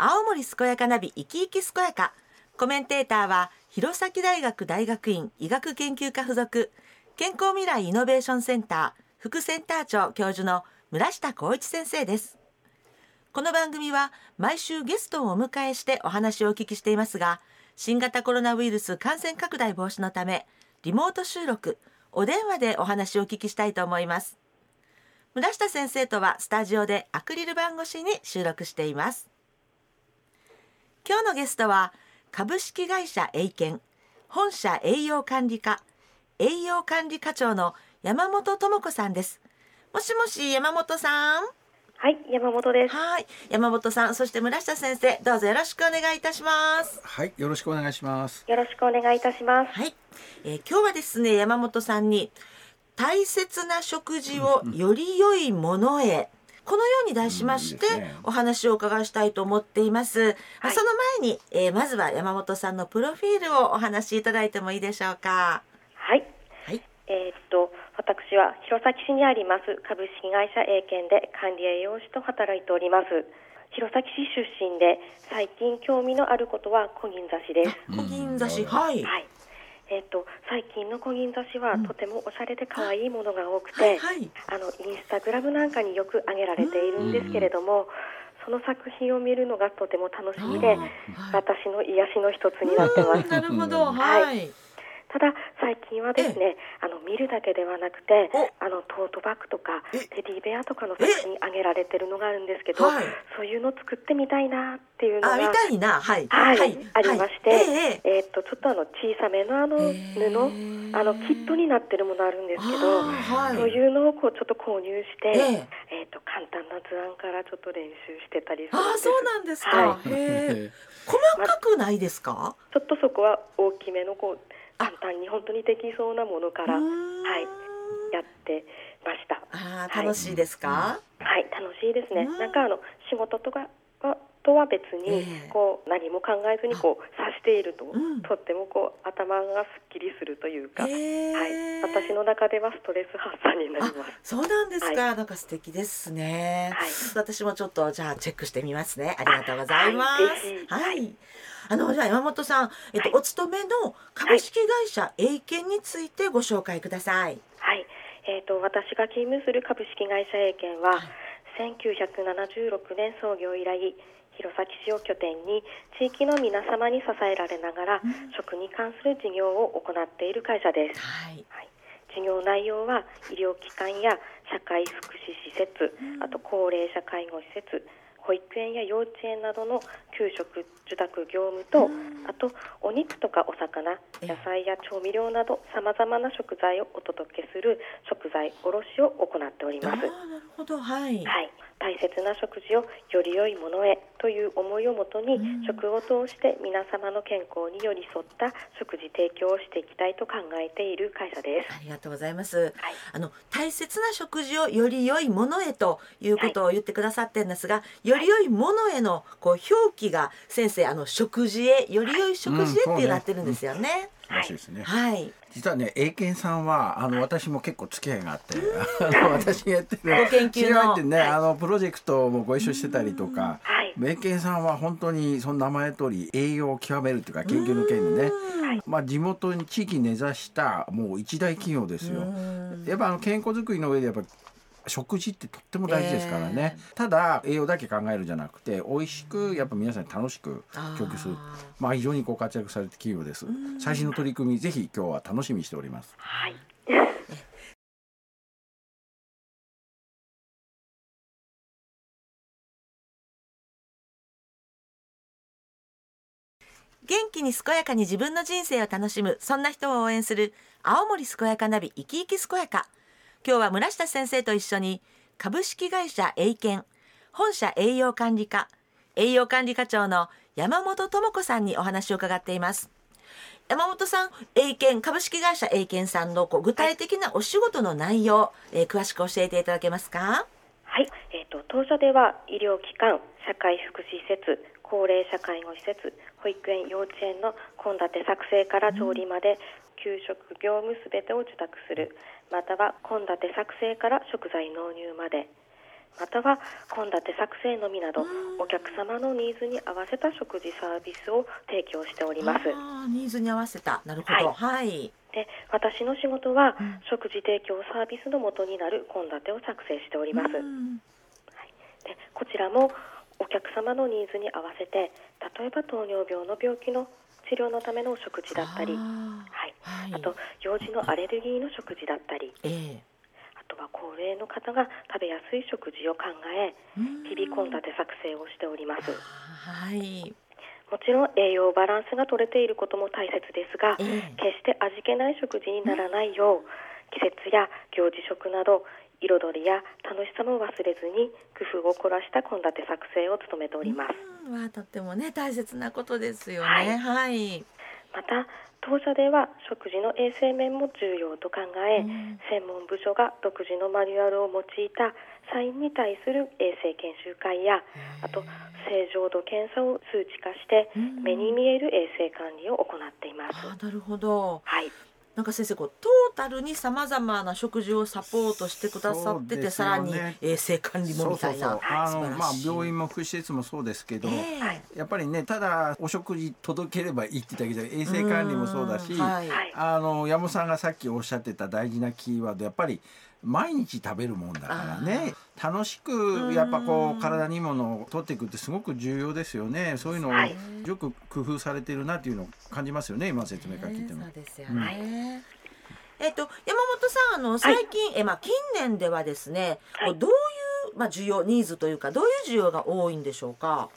青森健やかナビ生き生き健やか。コメンテーターは弘前大学大学院医学研究科附属。健康未来イノベーションセンター副センター長教授の村下光一先生です。この番組は毎週ゲストをお迎えしてお話をお聞きしていますが新型コロナウイルス感染拡大防止のためリモート収録お電話でお話をお聞きしたいと思います。村下先生とはスタジオでアクリル板越しに収録しています。今日のゲストは株式会社栄健本社栄養管理課栄養管理課長の山本智子さんですもしもし山本さん？はい、山本です。はい山本さんそして村下先生どうぞよろしくお願いいたしますはい、よろしくお願いします。よろしくお願いいたします。はい、えー今日はですね山本さんに大切な食事をより良いものへこのように題しまして、お話をお伺いしたいと思っています、まあはいその前に、えーまずは山本さんのプロフィールをお話しいただいてもいいでしょうかはい。はいえーっと、私は弘前市にあります株式会社栄健で管理栄養士と働いております。弘前市出身で最近興味のあることは小銀刺しです。小銀刺し、うんはい、はい。えーっと、最近の小銀刺しはうん。とてもおしゃれで可愛いものが多くて、はいはい。あのインスタグラムなんかによく上げられているんですけれども、その作品を見るのがとても楽しみで、はい。私の癒しの一つになってます。なるほど、うんはい、ただ最近はですね、あの見るだけではなくてお、あのトートバッグとかえ。テディベアとかの作品上げられてるのがあるんですけど、はい。そういうの作ってみたいなっていうのがあ見たいな。はい。はい、ありまして、はい。えええーっとちょっとあの小さめのあの布、あのキットになってるものあるんですけど、はい。そういうのをこうちょっと購入して、ええ。えーっと簡単な図案からちょっと練習してたりするんあ。そうなんですか、はへえ 細かくないですか？ちょっとそこは大きめのこう簡単に本当にできそうなものからはいやってました。あ楽しいですか、はい、楽しいですね。うん。なんかあの仕事とかはとは別に、ええ。こう何も考えずにこう指していると、うん。とってもこう頭がすっきりするというか、はい、私の中ではストレス発散になります。そうなんですか、はなんか素敵ですね、はい。私もちょっとじゃあチェックしてみますね。ありがとうございます。あはいあのじゃあ山本さん、えっとはい。お勤めの株式会社栄健についてご紹介ください。はい、えっ、と私が勤務する株式会社栄健は、はい。1976年創業以来弘前市を拠点に地域の皆様に支えられながら、食に関する事業を行っている会社です。はい。はい、事業内容は医療機関や社会福祉施設、あと高齢者介護施設保育園や幼稚園などの給食受託業務と、あとお肉とかお魚ええ。野菜や調味料などさまざまな食材をお届けする食材卸を行っております。ほど。はい、はい、大切な食事をより良いものへという思いをもとに、うん。食を通して皆様の健康に寄り添った食事提供をしていきたいと考えている会社です。ありがとうございます。はい。あの大切な食事をより良いものへということを言ってくださってるんですが、より良いものへのこう表記が先生あの食事へより良い食事へってい。うなってるんですよね。らしいですね。はい。実はね、英検さんはあの私も結構付き合いがあって、あの私がやってる。ご研究の。ってね、あのプロジェクトもご一緒してたりとか。はい、英検さんは本当にその名前通り栄養を極めるというか研究の件でね、はい。まあ地元に地域に根ざしたもう一大企業ですよ。うん。やっぱあの健康づくりの上でやっぱ食事ってとっても大事ですからね、ただ栄養だけ考えるんじゃなくて美味しくやっぱ皆さんに楽しく供給する。あまあ非常にご活躍されて企業です。ん。最新の取り組みぜひ今日は楽しみにしております。はい、元気に健やかに自分の人生を楽しむそんな人を応援する青森健やかナビ生き生き健やか。今日は村下先生と一緒に株式会社栄健本社栄養管理課栄養管理課長の山本智子さんにお話を伺っています。山本さん栄健株式会社栄健さんのこう具体的なお仕事の内容、えー詳しく教えていただけますか？はい、えっ、と当社では医療機関、社会福祉施設、高齢者介護施設、保育園、幼稚園の献立作成から調理まで、給食業務すべてを受託する、または献立作成から食材納入まで、または献立作成のみなどお客様のニーズに合わせた食事サービスを提供しております。ニーズに合わせた。なるほど。はい、で私の仕事は、うん。食事提供サービスの元になる献立を作成しております。うん。でこちらもお客様のニーズに合わせて例えば糖尿病の病気の治療のためのお食事だったり、あはい、ーはい。あと幼児のアレルギーの食事だったり。ええ。あとは高齢の方が食べやすい食事を考えうん。日々献立作成をしております。はい。もちろん栄養バランスが取れていることも大切ですがええ。決して味気ない食事にならないよう季節や行事食など彩りや楽しさも忘れずに工夫を凝らした献立作成を務めております。うん。はとってもね大切なことですよはい。ねはい、また当社では食事の衛生面も重要と考え、うん。専門部署が独自のマニュアルを用いた社員に対する衛生研修会やあと正常度検査を数値化してうん。目に見える衛生管理を行っています。あーなるほど。はい、なんか先生こうトータルにさまざまな食事をサポートしてくださってて、そうですさらに衛生管理もみたいなあのまあ病院も福祉施設もそうですけど、ええ。はいやっぱりねただお食事届ければいいってだけじゃ衛生管理もそうだし、はい。あの山本さんがさっきおっしゃってた大事なキーワードやっぱり毎日食べるもんだからね楽しくやっぱこうんう体にいいものを取っていくってすごく重要ですよねそういうのをはいよく工夫されてるなっていうのを感じますよね今の説明から聞いてもね。そうですようんね。えっと山本さんあの最近、えまあ近年ではですね、はいどういうまあ需要ニーズというかどういう需要が多いんでしょうか？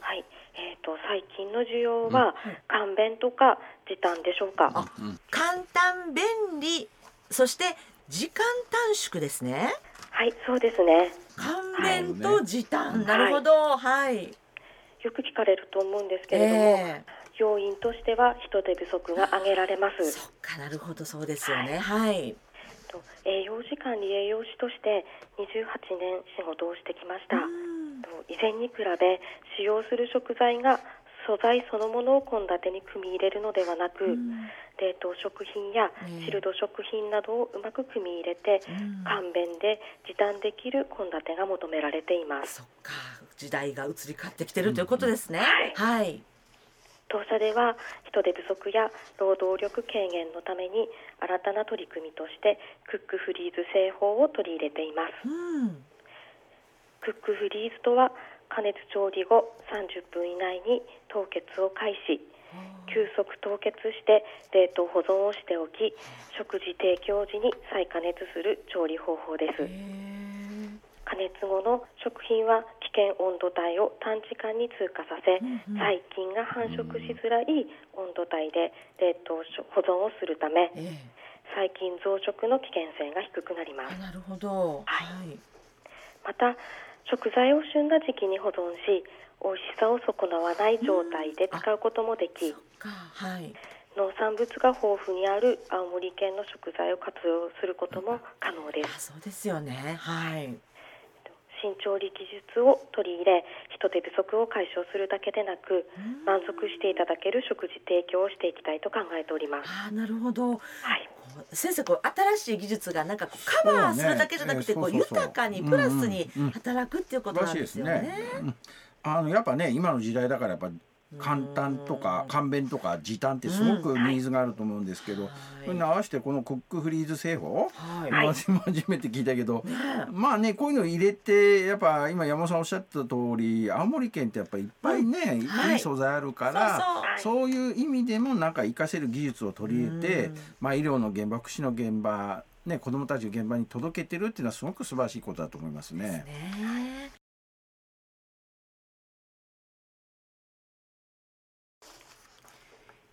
はいえー、と最近の需要は簡便とか時短でしょうか？あ簡単便利そして時間短縮ですね。はいそうですね。簡便と時短、いなるほど。はい。よく聞かれると思うんですけれども、え要因としては人手不足が挙げられまえす。そっかなるほどそうですよね。はい。と栄養士管理栄養士として28年仕事をしてきました。うん。と以前に比べ使用する食材が素材そのものを献立に組み入れるのではなく、うん。冷凍食品やねチルド食品などをうまく組み入れて、うん。簡便で時短できる献立が求められています。そっか。時代が移り変わってきてるということですね。はい。はい。当社では人手不足や労働力軽減のために新たな取り組みとしてクックフリーズ製法を取り入れています。うん。クックフリーズとは加熱調理後30分以内に凍結を開始。急速凍結して冷凍保存をしておき食事提供時に再加熱する調理方法です。加熱後の食品は危険温度帯を短時間に通過させ、細菌が繁殖しづらい温度帯で冷凍保存をするためええ。細菌増殖の危険性が低くなります。あなるほど。はい。はい。また食材を旬な時期に保存し美味しさを損なわない状態で使うこともでき。はい。農産物が豊富にある青森県の食材を活用することも可能であすそうですよね。はい。新調理技術を取り入れ人手不足を解消するだけでなくうん満足していただける食事提供をしていきたいと考えております。あなるほど。はい、先生こう新しい技術がなんかこうカバーするだけじゃなくて、こう豊かにプラスに働くっていうことらしいなんでよね。ですすね。うんあのやっぱね今の時代だからやっぱ簡単とかうん。簡便とか時短ってすごくニーズがあると思うんですけど、それに合わせてこのクックフリーズ製法、はい。初めて聞いたけど、ねまあねこういうの入れてやっぱ今山本さんおっしゃった通り青森県ってやっぱいっぱいね、いはい。い素材あるから、そういそう意味でもなんか活かせる技術を取り入れてうん、まあ、医療の現場福祉の現場、ね、子どもたちを現場に届けてるっていうのはすごく素晴らしいことだと思いますね。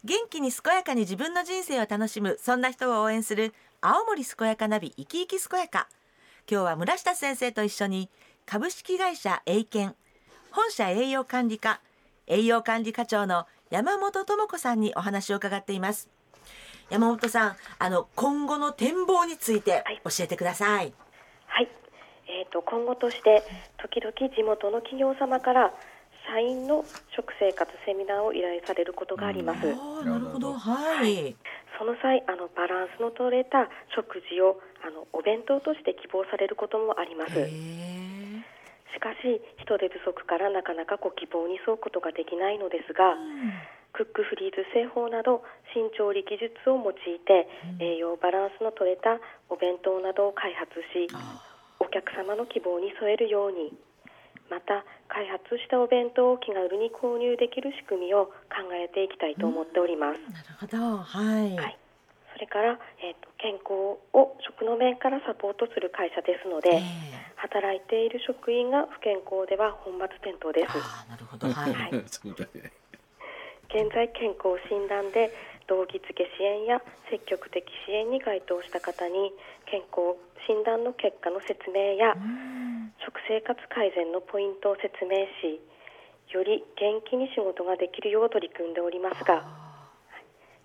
元気に健やかに自分の人生を楽しむそんな人を応援する青森健やかナビ生き生き健やか。今日は村下先生と一緒に株式会社栄健本社栄養管理課栄養管理課長の山本智子さんにお話を伺っています。山本さんあの今後の展望についてはい。教えてください、はい。えー、と今後として時々地元の企業様から社員の食生活セミナーを依頼されることがあります。なるほど。はい。その際あのバランスの取れた食事をあのお弁当として希望されることもあります。しかし人手不足からなかなかご希望に沿うことができないのですが、クックフリーズ製法など新調理技術を用いて、栄養バランスの取れたお弁当などを開発しお客様の希望に添えるようにまた開発したお弁当を気軽に購入できる仕組みを考えていきたいと思っております。なるほど。はい、はい。それから、えーと、健康を食の面からサポートする会社ですので、ええ。働いている職員が不健康では本末転倒です。ああなるほど。はい、はい。そうだね。現在健康診断で動機付け支援や積極的支援に該当した方に健康診断の結果の説明や食生活改善のポイントを説明しより元気に仕事ができるよう取り組んでおりますが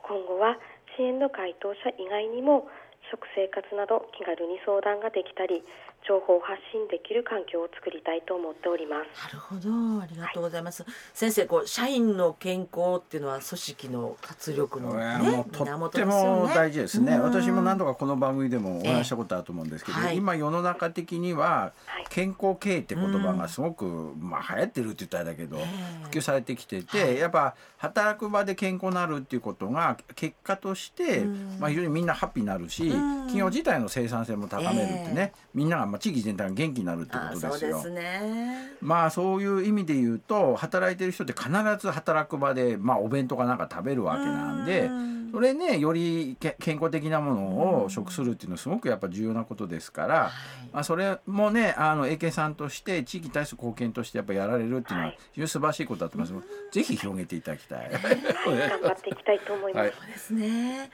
今後は支援の回答者以外にも食生活など気軽に相談ができたり情報を発信できる環境を作りたいと思っております。なるほど。ありがとうございます、先生こう社員の健康っていうのは組織の活力のねもうとっても大事ですね。うん。私も何度かこの番組でもお話ししたことあると思うんですけど、ええ。はい。今世の中的にははい。健康経営って言葉がすごく、まあ流行ってるって言ったらだけど、ええ。普及されてきてて、はい。やっぱ働く場で健康になるっていうことが結果として、うん。まあ非常にみんなハッピーになるし、うん。企業自体の生産性も高めるってね、みんながまあ地域全体が元気になるってあことですよ。そうですねまあそういう意味で言うと働いてる人って必ず働く場で、まあ、お弁当かなんか食べるわけなんでうんそれねよりけ健康的なものうんを食するっていうのはすごくやっぱ重要なことですから、はいまあ、それもねあの AK さんとして地域に対する貢献としてやっぱやられるっていうのははい非常に素晴らしいことだと思います、ぜひ広げていただきたい。はい、頑張っていきたいと思います。はいそうですね。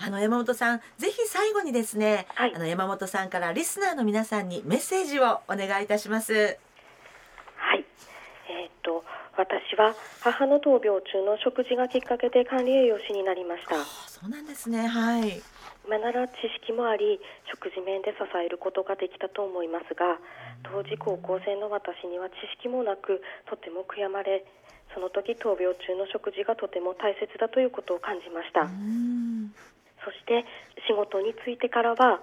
あの山本さん、ぜひ最後にですね、はいあの山本さんからリスナーの皆さんにメッセージをお願いいたします。はい。えーっと私は母の闘病中の食事がきっかけで管理栄養士になりました。あそうなんですね。はい。今なら知識もあり食事面で支えることができたと思いますが当時高校生の私には知識もなくとても悔やまれその時闘病中の食事がとても大切だということを感じましたうん。そして仕事についてからは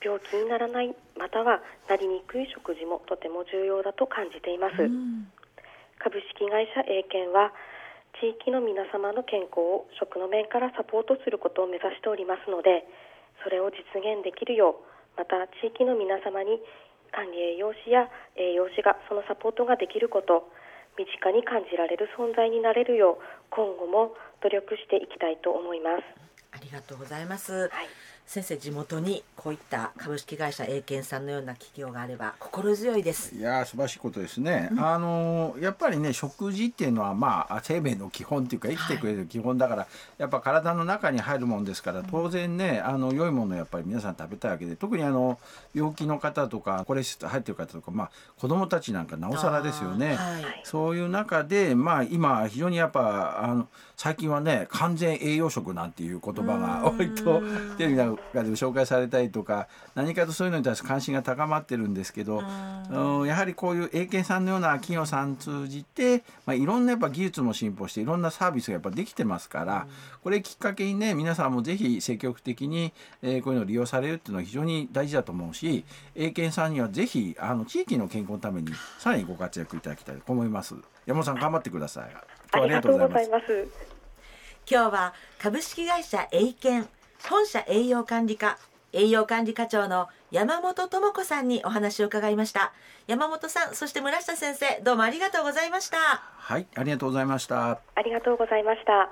病気にならないまたはなりにくい食事もとても重要だと感じています、うん株式会社英検は地域の皆様の健康を食の面からサポートすることを目指しておりますのでそれを実現できるようまた地域の皆様に管理栄養士や栄養士がそのサポートができること身近に感じられる存在になれるよう今後も努力していきたいと思います。ありがとうございます。はい先生地元にこういった株式会社英検さんのような企業があれば心強いです。いやー素晴らしいことですね、あのーやっぱりね食事っていうのはまあ生命の基本っていうか生きてくれる基本だから、やっぱ体の中に入るもんですから当然ねあの良いものをやっぱり皆さん食べたいわけで特にあの病気の方とかコレステ入ってる方とかまあ子供たちなんかなおさらですよね。はい。そういう中でまあ今非常にやっぱあの最近はね完全栄養食なんていう言葉が割とテレビなんかでも紹介されたりとか何かとそういうのに対する関心が高まってるんですけど、うん、やはりこういう英検さんのような企業さん通じて、まあ、いろんなやっぱ技術も進歩していろんなサービスがやっぱできてますから、これきっかけにね皆さんもぜひ積極的に、えーこういうのを利用されるっていうのは非常に大事だと思うし英検さんにはぜひあの地域の健康のためにさらにご活躍いただきたいと思います。山本さん頑張ってください。ありがとうございます。今日は株式会社英検本社栄養管理課栄養管理課長の山本智子さんにお話を伺いました山本さんそして村下先生どうもありがとうございましたはい、ありがとうございました。ありがとうございました。